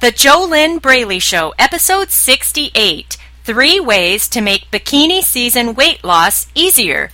The JoLynn Braley Show, episode 68 Three Ways to Make Bikini Season Weight Loss Easier.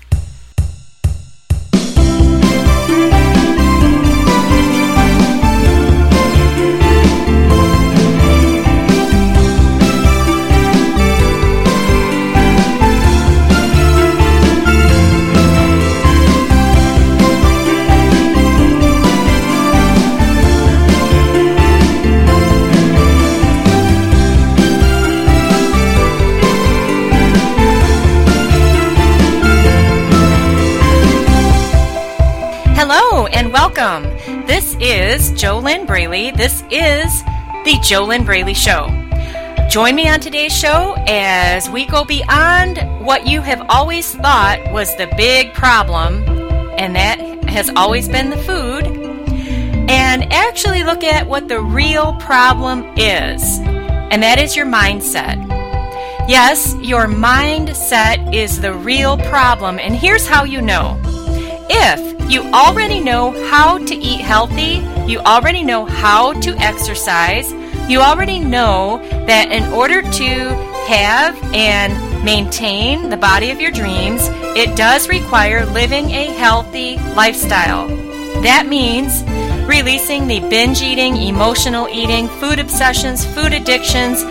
Is JoLynn Braley. This is the JoLynn Braley Show. Join me on today's show as we go beyond what you have always thought was the big problem, and that has always been the food, and actually look at what the real problem is, and that is your mindset. Yes, your mindset is the real problem, and here's how you know. If you already know how to eat healthy, you already know how to exercise, you already know that in order to have and maintain the body of your dreams, it does require living a healthy lifestyle. That means releasing the binge eating, emotional eating, food obsessions, food addictions,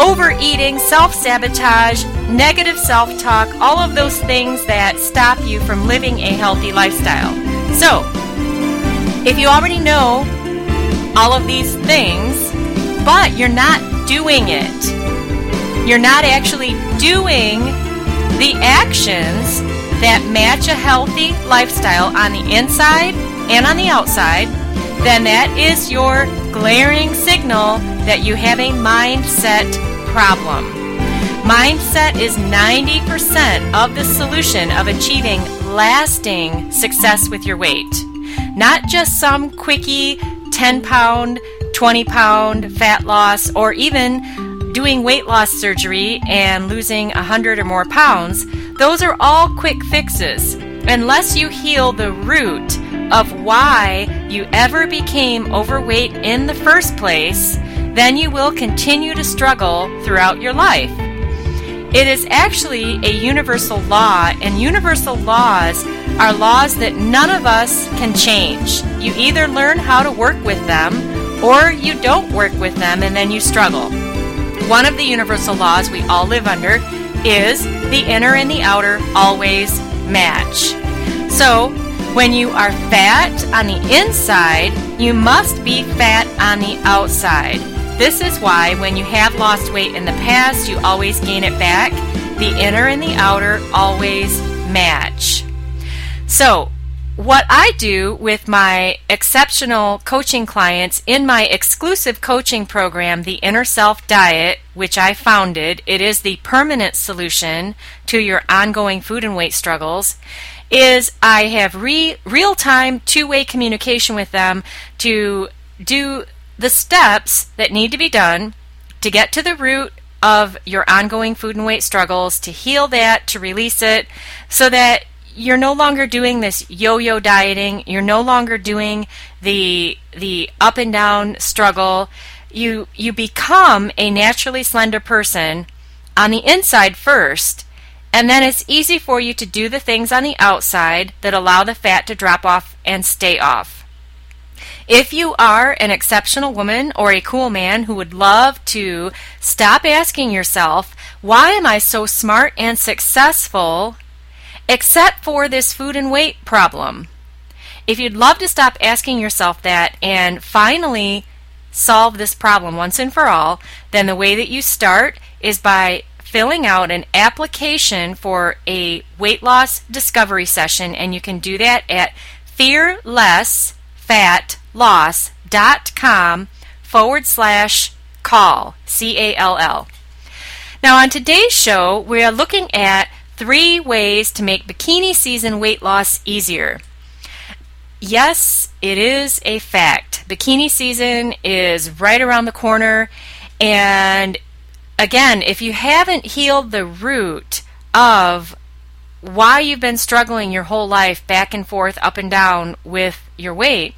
overeating, self sabotage, negative self talk, all of those things that stop you from living a healthy lifestyle. So, if you already know all of these things, but you're not doing it, you're not actually doing the actions that match a healthy lifestyle on the inside and on the outside, then that is your glaring signal that you have a mindset problem. Mindset is 90% of the solution of achieving lasting success with your weight. Not just some quickie 10 pound, 20 pound fat loss, or even doing weight loss surgery and losing 100 or more pounds. Those are all quick fixes. Unless you heal the root of why you ever became overweight in the first place, then you will continue to struggle throughout your life. It is actually a universal law, and universal laws are laws that none of us can change. You either learn how to work with them or you don't work with them and then you struggle. One of the universal laws we all live under is the inner and the outer always match. So, when you are fat on the inside, you must be fat on the outside. This is why when you have lost weight in the past, you always gain it back. The inner and the outer always match. So, what I do with my exceptional coaching clients in my exclusive coaching program, the Inner Self Diet, which I founded, it is the permanent solution to your ongoing food and weight struggles, is I have re- real time two way communication with them to do the steps that need to be done to get to the root of your ongoing food and weight struggles, to heal that, to release it, so that you're no longer doing this yo-yo dieting. You're no longer doing the the up and down struggle. You you become a naturally slender person on the inside first, and then it's easy for you to do the things on the outside that allow the fat to drop off and stay off. If you are an exceptional woman or a cool man who would love to stop asking yourself, why am I so smart and successful except for this food and weight problem? If you'd love to stop asking yourself that and finally solve this problem once and for all, then the way that you start is by filling out an application for a weight loss discovery session, and you can do that at fearlessfat loss.com forward slash call, C A L L. Now, on today's show, we are looking at three ways to make bikini season weight loss easier. Yes, it is a fact. Bikini season is right around the corner, and again, if you haven't healed the root of why you've been struggling your whole life back and forth, up and down with your weight,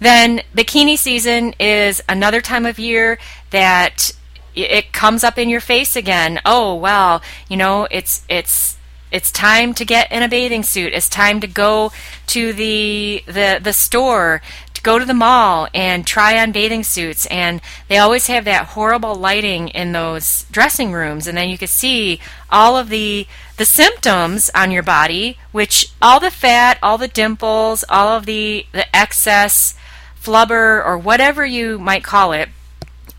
then bikini season is another time of year that it comes up in your face again. Oh, well, you know, it's it's it's time to get in a bathing suit. It's time to go to the the the store, to go to the mall and try on bathing suits. And they always have that horrible lighting in those dressing rooms, and then you can see all of the the symptoms on your body, which all the fat, all the dimples, all of the the excess flubber or whatever you might call it,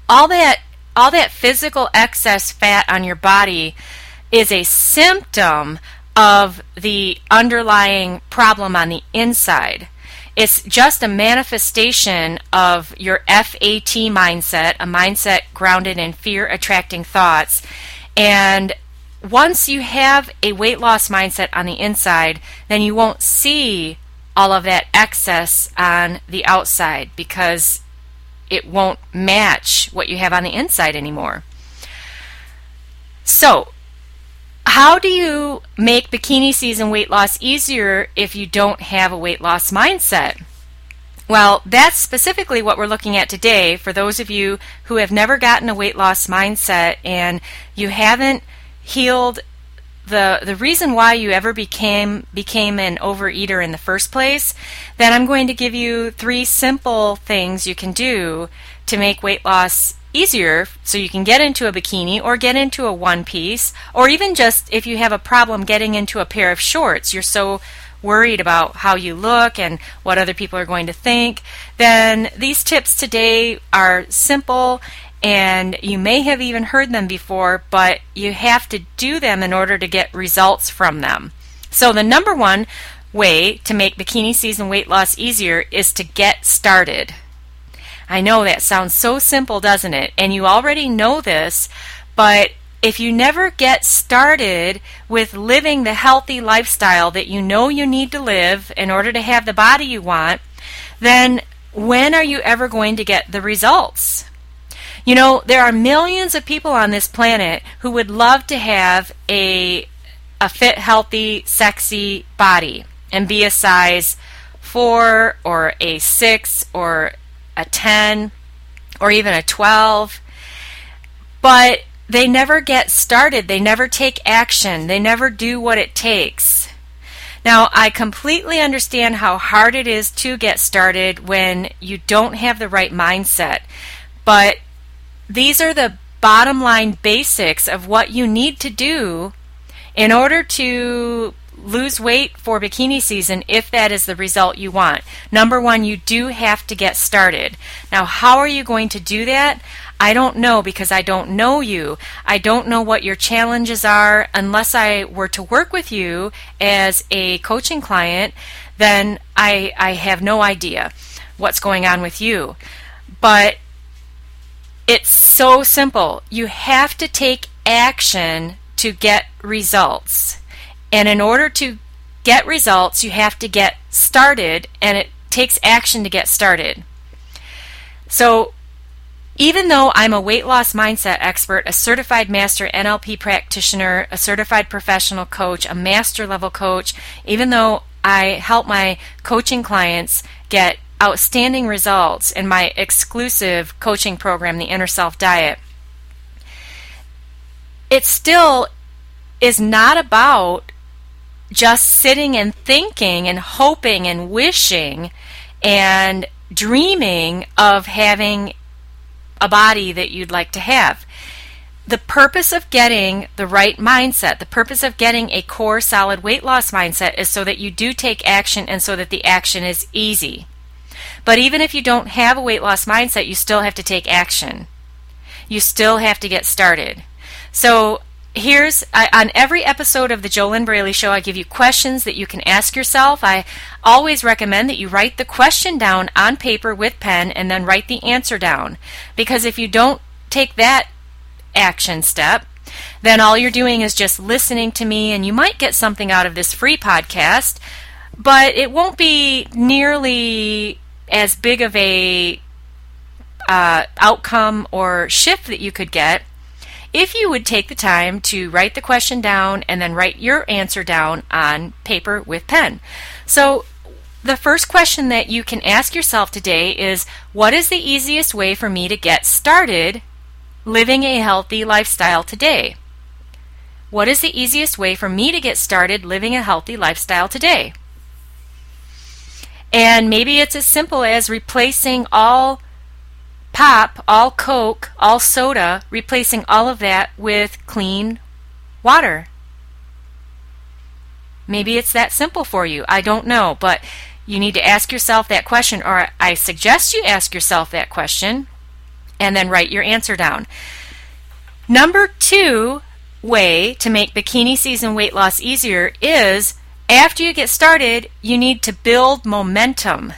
all that all that physical excess fat on your body is a symptom of the underlying problem on the inside. It's just a manifestation of your FAT mindset, a mindset grounded in fear attracting thoughts. And once you have a weight loss mindset on the inside, then you won't see all of that excess on the outside because it won't match what you have on the inside anymore. So, how do you make bikini season weight loss easier if you don't have a weight loss mindset? Well, that's specifically what we're looking at today for those of you who have never gotten a weight loss mindset and you haven't healed the the reason why you ever became became an overeater in the first place, then I'm going to give you three simple things you can do to make weight loss easier so you can get into a bikini or get into a one piece or even just if you have a problem getting into a pair of shorts, you're so worried about how you look and what other people are going to think, then these tips today are simple and you may have even heard them before, but you have to do them in order to get results from them. So, the number one way to make bikini season weight loss easier is to get started. I know that sounds so simple, doesn't it? And you already know this, but if you never get started with living the healthy lifestyle that you know you need to live in order to have the body you want, then when are you ever going to get the results? You know, there are millions of people on this planet who would love to have a a fit, healthy, sexy body and be a size 4 or a 6 or a 10 or even a 12. But they never get started. They never take action. They never do what it takes. Now, I completely understand how hard it is to get started when you don't have the right mindset. But these are the bottom line basics of what you need to do in order to lose weight for bikini season if that is the result you want. Number one, you do have to get started. Now, how are you going to do that? I don't know because I don't know you. I don't know what your challenges are unless I were to work with you as a coaching client, then I, I have no idea what's going on with you. But it's so simple. You have to take action to get results. And in order to get results, you have to get started, and it takes action to get started. So, even though I'm a weight loss mindset expert, a certified master NLP practitioner, a certified professional coach, a master level coach, even though I help my coaching clients get outstanding results in my exclusive coaching program, the Inner Self Diet, it still is not about just sitting and thinking and hoping and wishing and dreaming of having a body that you'd like to have. The purpose of getting the right mindset, the purpose of getting a core solid weight loss mindset is so that you do take action and so that the action is easy. But even if you don't have a weight loss mindset, you still have to take action. You still have to get started. So here's I, on every episode of the JoLynn Braley Show, I give you questions that you can ask yourself. I always recommend that you write the question down on paper with pen and then write the answer down. Because if you don't take that action step, then all you're doing is just listening to me, and you might get something out of this free podcast, but it won't be nearly as big of a uh, outcome or shift that you could get if you would take the time to write the question down and then write your answer down on paper with pen. So the first question that you can ask yourself today is what is the easiest way for me to get started living a healthy lifestyle today? What is the easiest way for me to get started living a healthy lifestyle today? And maybe it's as simple as replacing all pop, all Coke, all soda, replacing all of that with clean water. Maybe it's that simple for you. I don't know, but you need to ask yourself that question, or I suggest you ask yourself that question and then write your answer down. Number two way to make bikini season weight loss easier is after you get started, you need to build momentum.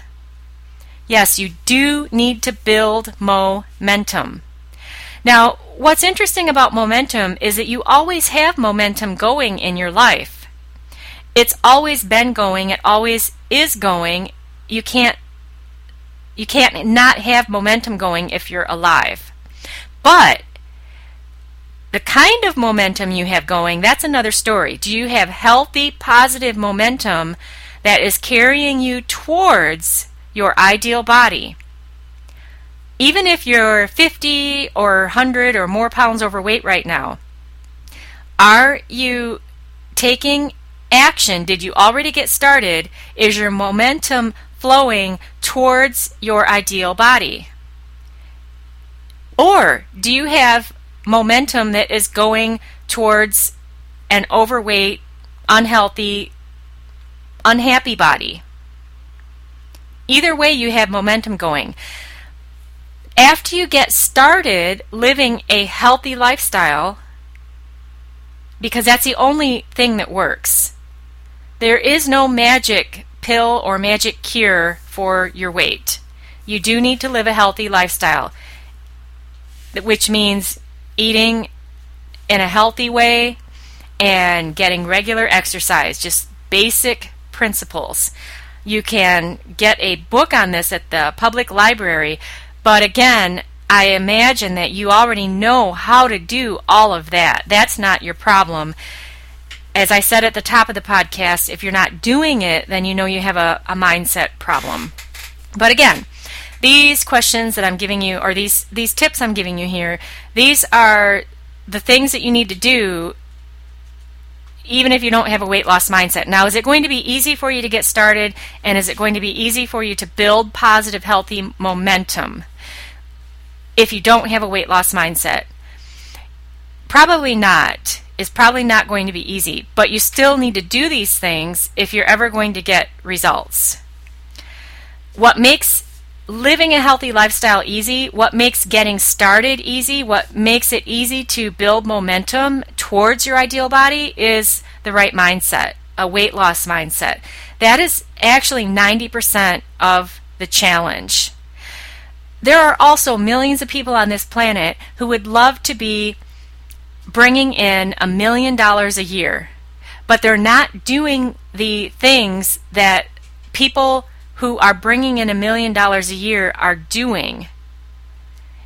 Yes, you do need to build momentum. Now, what's interesting about momentum is that you always have momentum going in your life. It's always been going, it always is going. You can't you can't not have momentum going if you're alive. But the kind of momentum you have going, that's another story. Do you have healthy, positive momentum that is carrying you towards your ideal body? Even if you're 50 or 100 or more pounds overweight right now, are you taking action? Did you already get started? Is your momentum flowing towards your ideal body? Or do you have momentum that is going towards an overweight, unhealthy, unhappy body. Either way, you have momentum going. After you get started living a healthy lifestyle, because that's the only thing that works, there is no magic pill or magic cure for your weight. You do need to live a healthy lifestyle, which means eating in a healthy way and getting regular exercise, just basic principles. You can get a book on this at the public library, but again, I imagine that you already know how to do all of that. That's not your problem. As I said at the top of the podcast, if you're not doing it, then you know you have a, a mindset problem. But again, these questions that I'm giving you, or these these tips I'm giving you here, these are the things that you need to do even if you don't have a weight loss mindset. Now, is it going to be easy for you to get started and is it going to be easy for you to build positive, healthy momentum if you don't have a weight loss mindset? Probably not. It's probably not going to be easy, but you still need to do these things if you're ever going to get results. What makes living a healthy lifestyle easy, what makes getting started easy, what makes it easy to build momentum towards your ideal body is the right mindset, a weight loss mindset. That is actually 90% of the challenge. There are also millions of people on this planet who would love to be bringing in a million dollars a year, but they're not doing the things that people who are bringing in a million dollars a year are doing.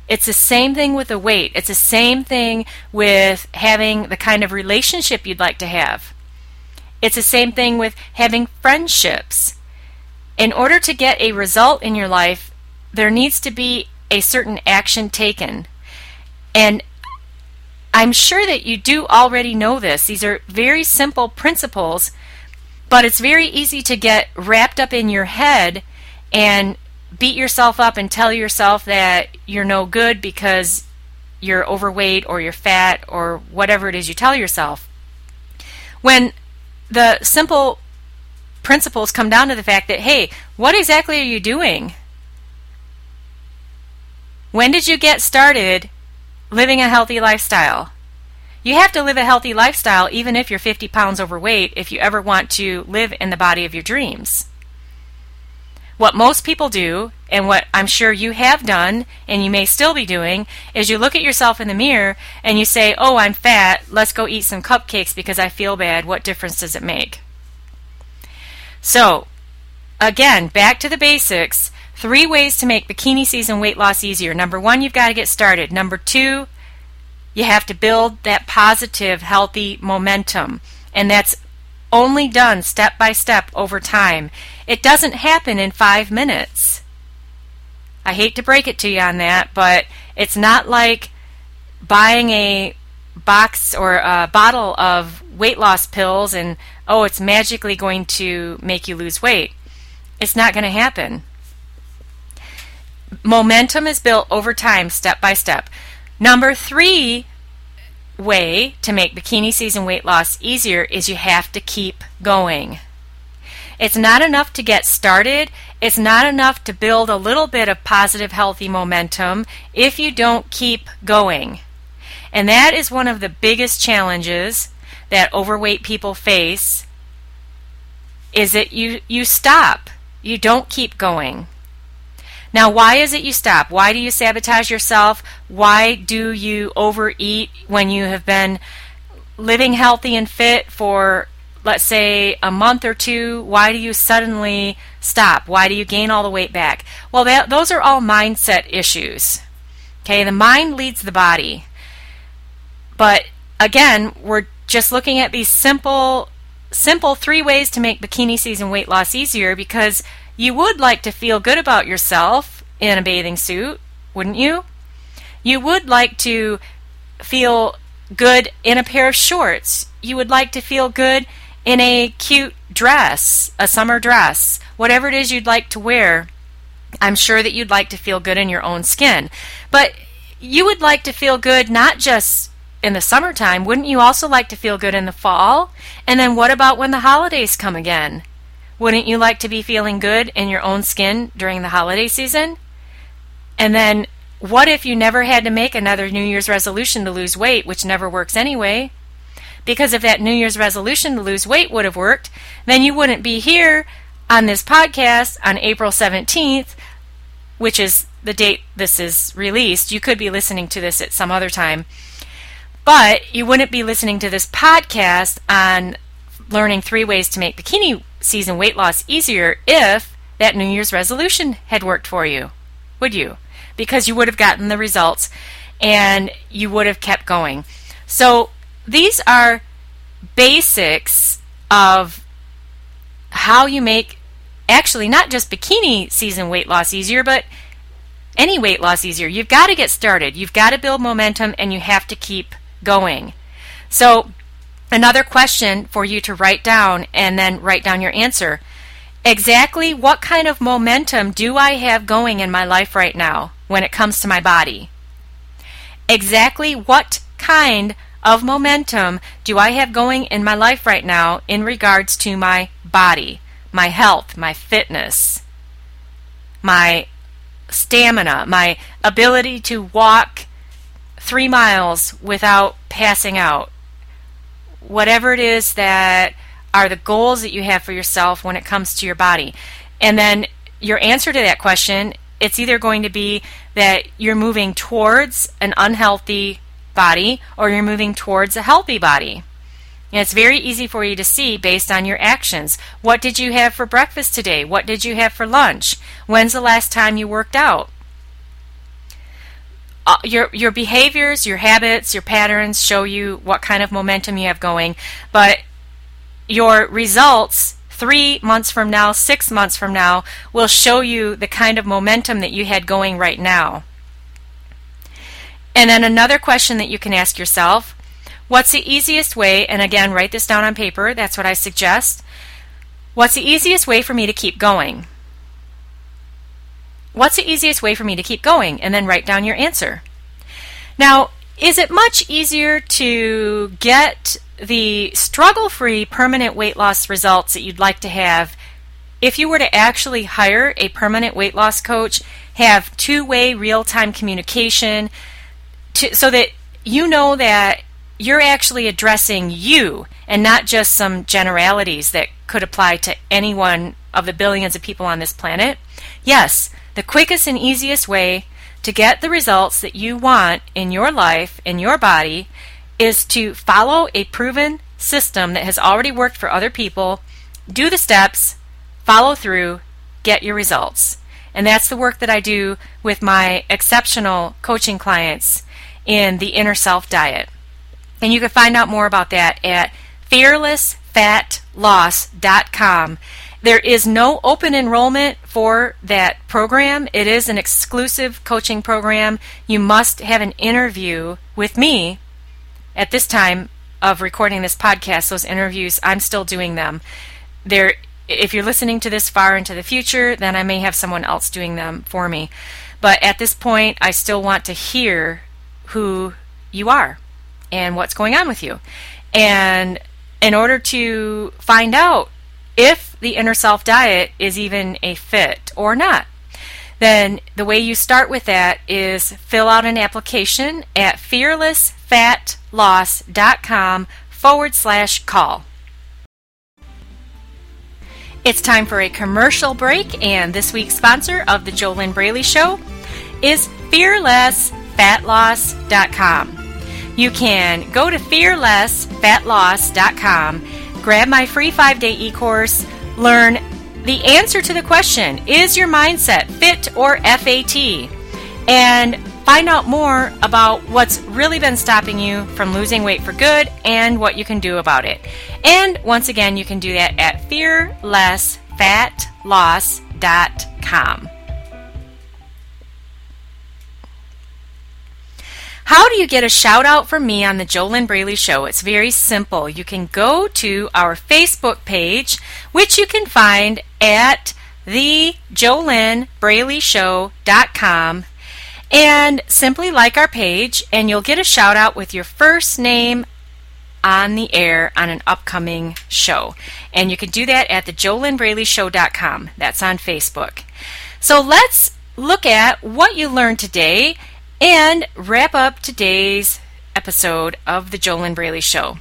It's the same thing with the weight. It's the same thing with having the kind of relationship you'd like to have. It's the same thing with having friendships. In order to get a result in your life, there needs to be a certain action taken. And I'm sure that you do already know this. These are very simple principles but it's very easy to get wrapped up in your head and beat yourself up and tell yourself that you're no good because you're overweight or you're fat or whatever it is you tell yourself. When the simple principles come down to the fact that, hey, what exactly are you doing? When did you get started living a healthy lifestyle? You have to live a healthy lifestyle even if you're 50 pounds overweight if you ever want to live in the body of your dreams. What most people do, and what I'm sure you have done, and you may still be doing, is you look at yourself in the mirror and you say, Oh, I'm fat, let's go eat some cupcakes because I feel bad. What difference does it make? So, again, back to the basics. Three ways to make bikini season weight loss easier. Number one, you've got to get started. Number two, you have to build that positive, healthy momentum. And that's only done step by step over time. It doesn't happen in five minutes. I hate to break it to you on that, but it's not like buying a box or a bottle of weight loss pills and oh, it's magically going to make you lose weight. It's not going to happen. Momentum is built over time, step by step. Number three way to make bikini season weight loss easier is you have to keep going. It's not enough to get started. It's not enough to build a little bit of positive, healthy momentum if you don't keep going. And that is one of the biggest challenges that overweight people face is that you, you stop. You don't keep going. Now, why is it you stop? Why do you sabotage yourself? Why do you overeat when you have been living healthy and fit for let's say a month or two, why do you suddenly stop? Why do you gain all the weight back? Well, that, those are all mindset issues. Okay, the mind leads the body. But again, we're just looking at these simple simple three ways to make bikini season weight loss easier because you would like to feel good about yourself in a bathing suit, wouldn't you? You would like to feel good in a pair of shorts. You would like to feel good in a cute dress, a summer dress, whatever it is you'd like to wear, I'm sure that you'd like to feel good in your own skin. But you would like to feel good not just in the summertime, wouldn't you also like to feel good in the fall? And then what about when the holidays come again? Wouldn't you like to be feeling good in your own skin during the holiday season? And then what if you never had to make another New Year's resolution to lose weight, which never works anyway? Because if that New Year's resolution to lose weight would have worked, then you wouldn't be here on this podcast on April 17th, which is the date this is released. You could be listening to this at some other time. But you wouldn't be listening to this podcast on learning three ways to make bikini season weight loss easier if that New Year's resolution had worked for you, would you? Because you would have gotten the results and you would have kept going. So these are basics of how you make actually not just bikini season weight loss easier, but any weight loss easier. You've got to get started. You've got to build momentum and you have to keep going. So, another question for you to write down and then write down your answer. Exactly what kind of momentum do I have going in my life right now when it comes to my body? Exactly what kind of momentum do I have going in my life right now in regards to my body, my health, my fitness, my stamina, my ability to walk three miles without passing out? Whatever it is that are the goals that you have for yourself when it comes to your body. And then your answer to that question, it's either going to be that you're moving towards an unhealthy body or you're moving towards a healthy body. And it's very easy for you to see based on your actions. What did you have for breakfast today? What did you have for lunch? When's the last time you worked out? Uh, your your behaviors, your habits, your patterns show you what kind of momentum you have going, but your results 3 months from now, 6 months from now will show you the kind of momentum that you had going right now. And then another question that you can ask yourself what's the easiest way? And again, write this down on paper, that's what I suggest. What's the easiest way for me to keep going? What's the easiest way for me to keep going? And then write down your answer. Now, is it much easier to get the struggle free permanent weight loss results that you'd like to have if you were to actually hire a permanent weight loss coach, have two way real time communication, to, so that you know that you're actually addressing you and not just some generalities that could apply to any one of the billions of people on this planet. Yes, the quickest and easiest way to get the results that you want in your life, in your body, is to follow a proven system that has already worked for other people, do the steps, follow through, get your results. And that's the work that I do with my exceptional coaching clients in the Inner Self Diet. And you can find out more about that at fearlessfatloss.com. There is no open enrollment for that program. It is an exclusive coaching program. You must have an interview with me at this time of recording this podcast. Those interviews, I'm still doing them. There if you're listening to this far into the future, then I may have someone else doing them for me. But at this point, I still want to hear who you are and what's going on with you. And in order to find out if the inner self diet is even a fit or not. Then the way you start with that is fill out an application at fearlessfatloss.com forward slash call. It's time for a commercial break, and this week's sponsor of the JoLynn Braley Show is fearlessfatloss.com. You can go to fearlessfatloss.com grab my free five day e course, learn the answer to the question Is your mindset fit or FAT? And find out more about what's really been stopping you from losing weight for good and what you can do about it. And once again, you can do that at fearlessfatloss.com. How do you get a shout out from me on the JoLynn Braley Show? It's very simple. You can go to our Facebook page, which you can find at the JoLynnBraleyShow.com and simply like our page and you'll get a shout out with your first name on the air on an upcoming show. And you can do that at the JoLynnBraleyShow.com. That's on Facebook. So let's look at what you learned today and wrap up today's episode of the JoLynn Braley Show.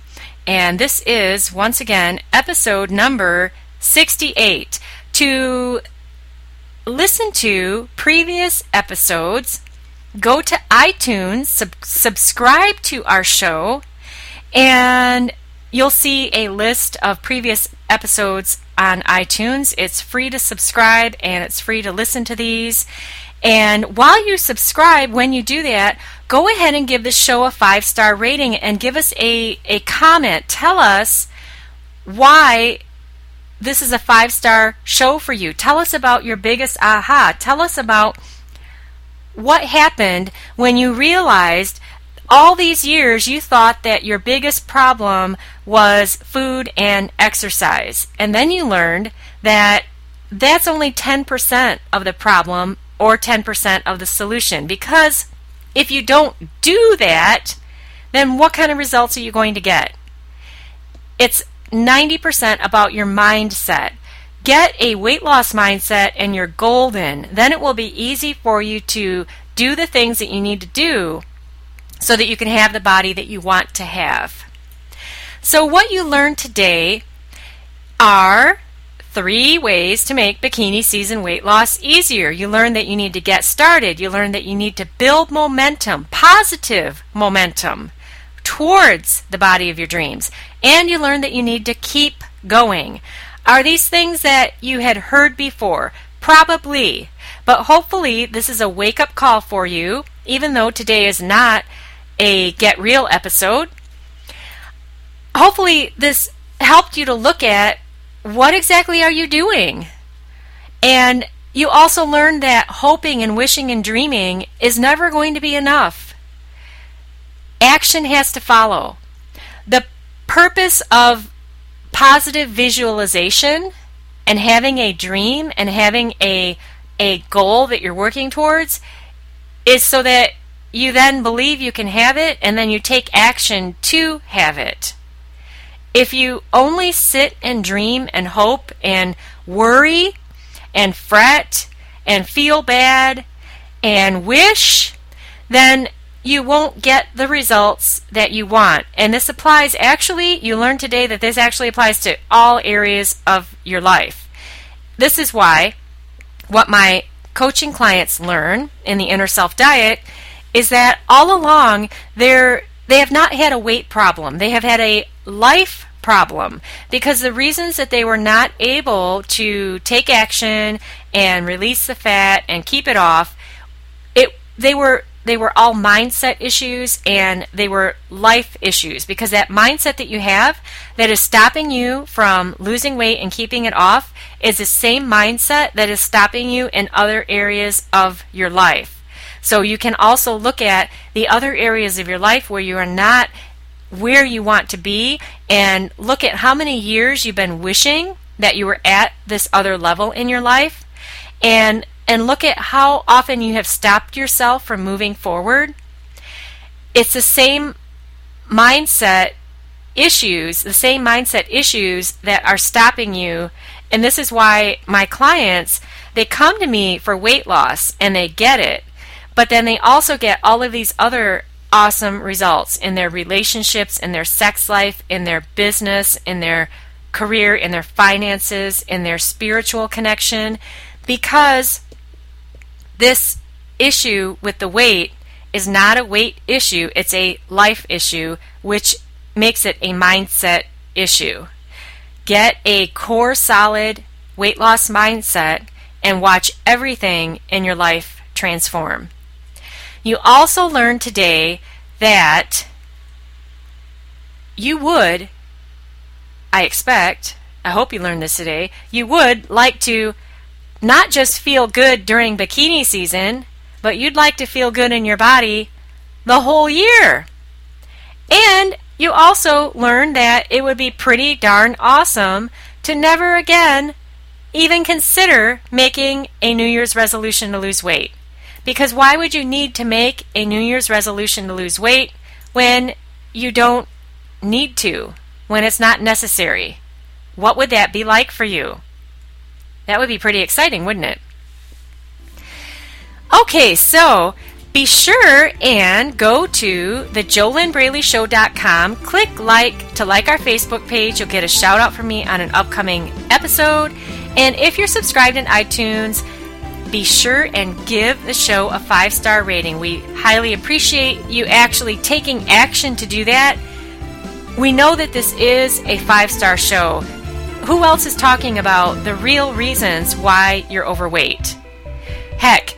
And this is, once again, episode number 68. To listen to previous episodes, go to iTunes, sub- subscribe to our show, and you'll see a list of previous episodes on iTunes. It's free to subscribe and it's free to listen to these. And while you subscribe, when you do that, go ahead and give the show a five star rating and give us a, a comment. Tell us why this is a five star show for you. Tell us about your biggest aha. Tell us about what happened when you realized all these years you thought that your biggest problem was food and exercise. And then you learned that that's only 10% of the problem or 10% of the solution. Because if you don't do that, then what kind of results are you going to get? It's 90% about your mindset. Get a weight loss mindset and you're golden. Then it will be easy for you to do the things that you need to do so that you can have the body that you want to have. So, what you learned today are Three ways to make bikini season weight loss easier. You learn that you need to get started. You learn that you need to build momentum, positive momentum, towards the body of your dreams. And you learn that you need to keep going. Are these things that you had heard before? Probably. But hopefully, this is a wake up call for you, even though today is not a Get Real episode. Hopefully, this helped you to look at what exactly are you doing? And you also learn that hoping and wishing and dreaming is never going to be enough. Action has to follow. The purpose of positive visualization and having a dream and having a a goal that you're working towards is so that you then believe you can have it and then you take action to have it. If you only sit and dream and hope and worry and fret and feel bad and wish, then you won't get the results that you want. And this applies, actually, you learned today that this actually applies to all areas of your life. This is why what my coaching clients learn in the inner self diet is that all along they're they have not had a weight problem. They have had a life problem because the reasons that they were not able to take action and release the fat and keep it off it they were they were all mindset issues and they were life issues because that mindset that you have that is stopping you from losing weight and keeping it off is the same mindset that is stopping you in other areas of your life. So you can also look at the other areas of your life where you are not where you want to be and look at how many years you've been wishing that you were at this other level in your life and and look at how often you have stopped yourself from moving forward. It's the same mindset issues, the same mindset issues that are stopping you. And this is why my clients, they come to me for weight loss and they get it. But then they also get all of these other awesome results in their relationships, in their sex life, in their business, in their career, in their finances, in their spiritual connection, because this issue with the weight is not a weight issue, it's a life issue, which makes it a mindset issue. Get a core solid weight loss mindset and watch everything in your life transform. You also learned today that you would, I expect, I hope you learned this today, you would like to not just feel good during bikini season, but you'd like to feel good in your body the whole year. And you also learned that it would be pretty darn awesome to never again even consider making a New Year's resolution to lose weight. Because why would you need to make a New Year's resolution to lose weight when you don't need to, when it's not necessary? What would that be like for you? That would be pretty exciting, wouldn't it? Okay, so be sure and go to the Click like to like our Facebook page. You'll get a shout out from me on an upcoming episode. And if you're subscribed in iTunes, be sure and give the show a five star rating. We highly appreciate you actually taking action to do that. We know that this is a five star show who else is talking about the real reasons why you're overweight? Heck,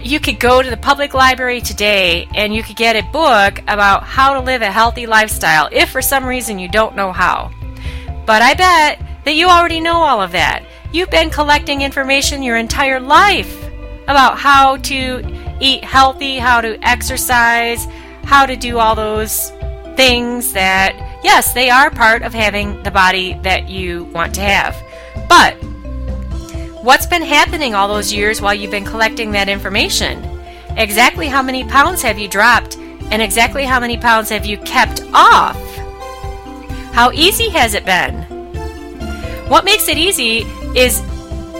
you could go to the public library today and you could get a book about how to live a healthy lifestyle if for some reason you don't know how. But I bet that you already know all of that. You've been collecting information your entire life about how to eat healthy, how to exercise, how to do all those things that yes, they are part of having the body that you want to have. But what's been happening all those years while you've been collecting that information? Exactly how many pounds have you dropped, and exactly how many pounds have you kept off? How easy has it been? What makes it easy is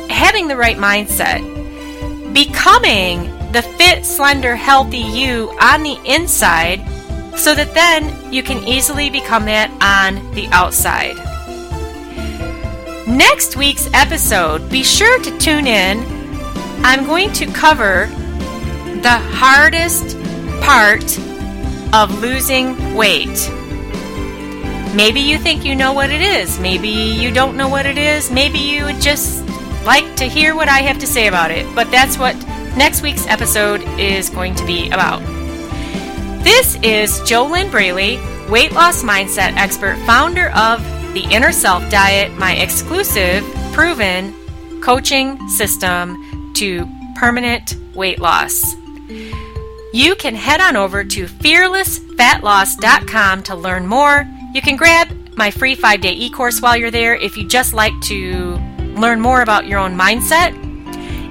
having the right mindset, becoming the fit, slender, healthy you on the inside so that then you can easily become that on the outside. Next week's episode, be sure to tune in. I'm going to cover the hardest part of losing weight. Maybe you think you know what it is. Maybe you don't know what it is. Maybe you would just like to hear what I have to say about it. But that's what next week's episode is going to be about. This is JoLynn Braley, weight loss mindset expert, founder of the Inner Self Diet, my exclusive, proven coaching system to permanent weight loss. You can head on over to fearlessfatloss.com to learn more. You can grab my free five day e course while you're there if you just like to learn more about your own mindset.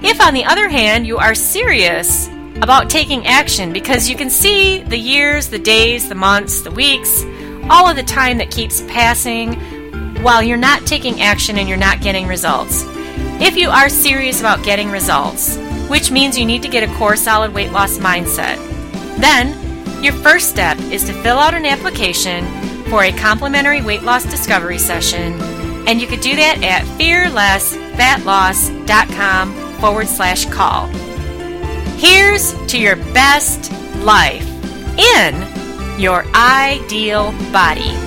If, on the other hand, you are serious about taking action because you can see the years, the days, the months, the weeks, all of the time that keeps passing while you're not taking action and you're not getting results. If you are serious about getting results, which means you need to get a core solid weight loss mindset, then your first step is to fill out an application for a complimentary weight loss discovery session, and you could do that at fearlessfatloss.com forward slash call. Here's to your best life in your ideal body.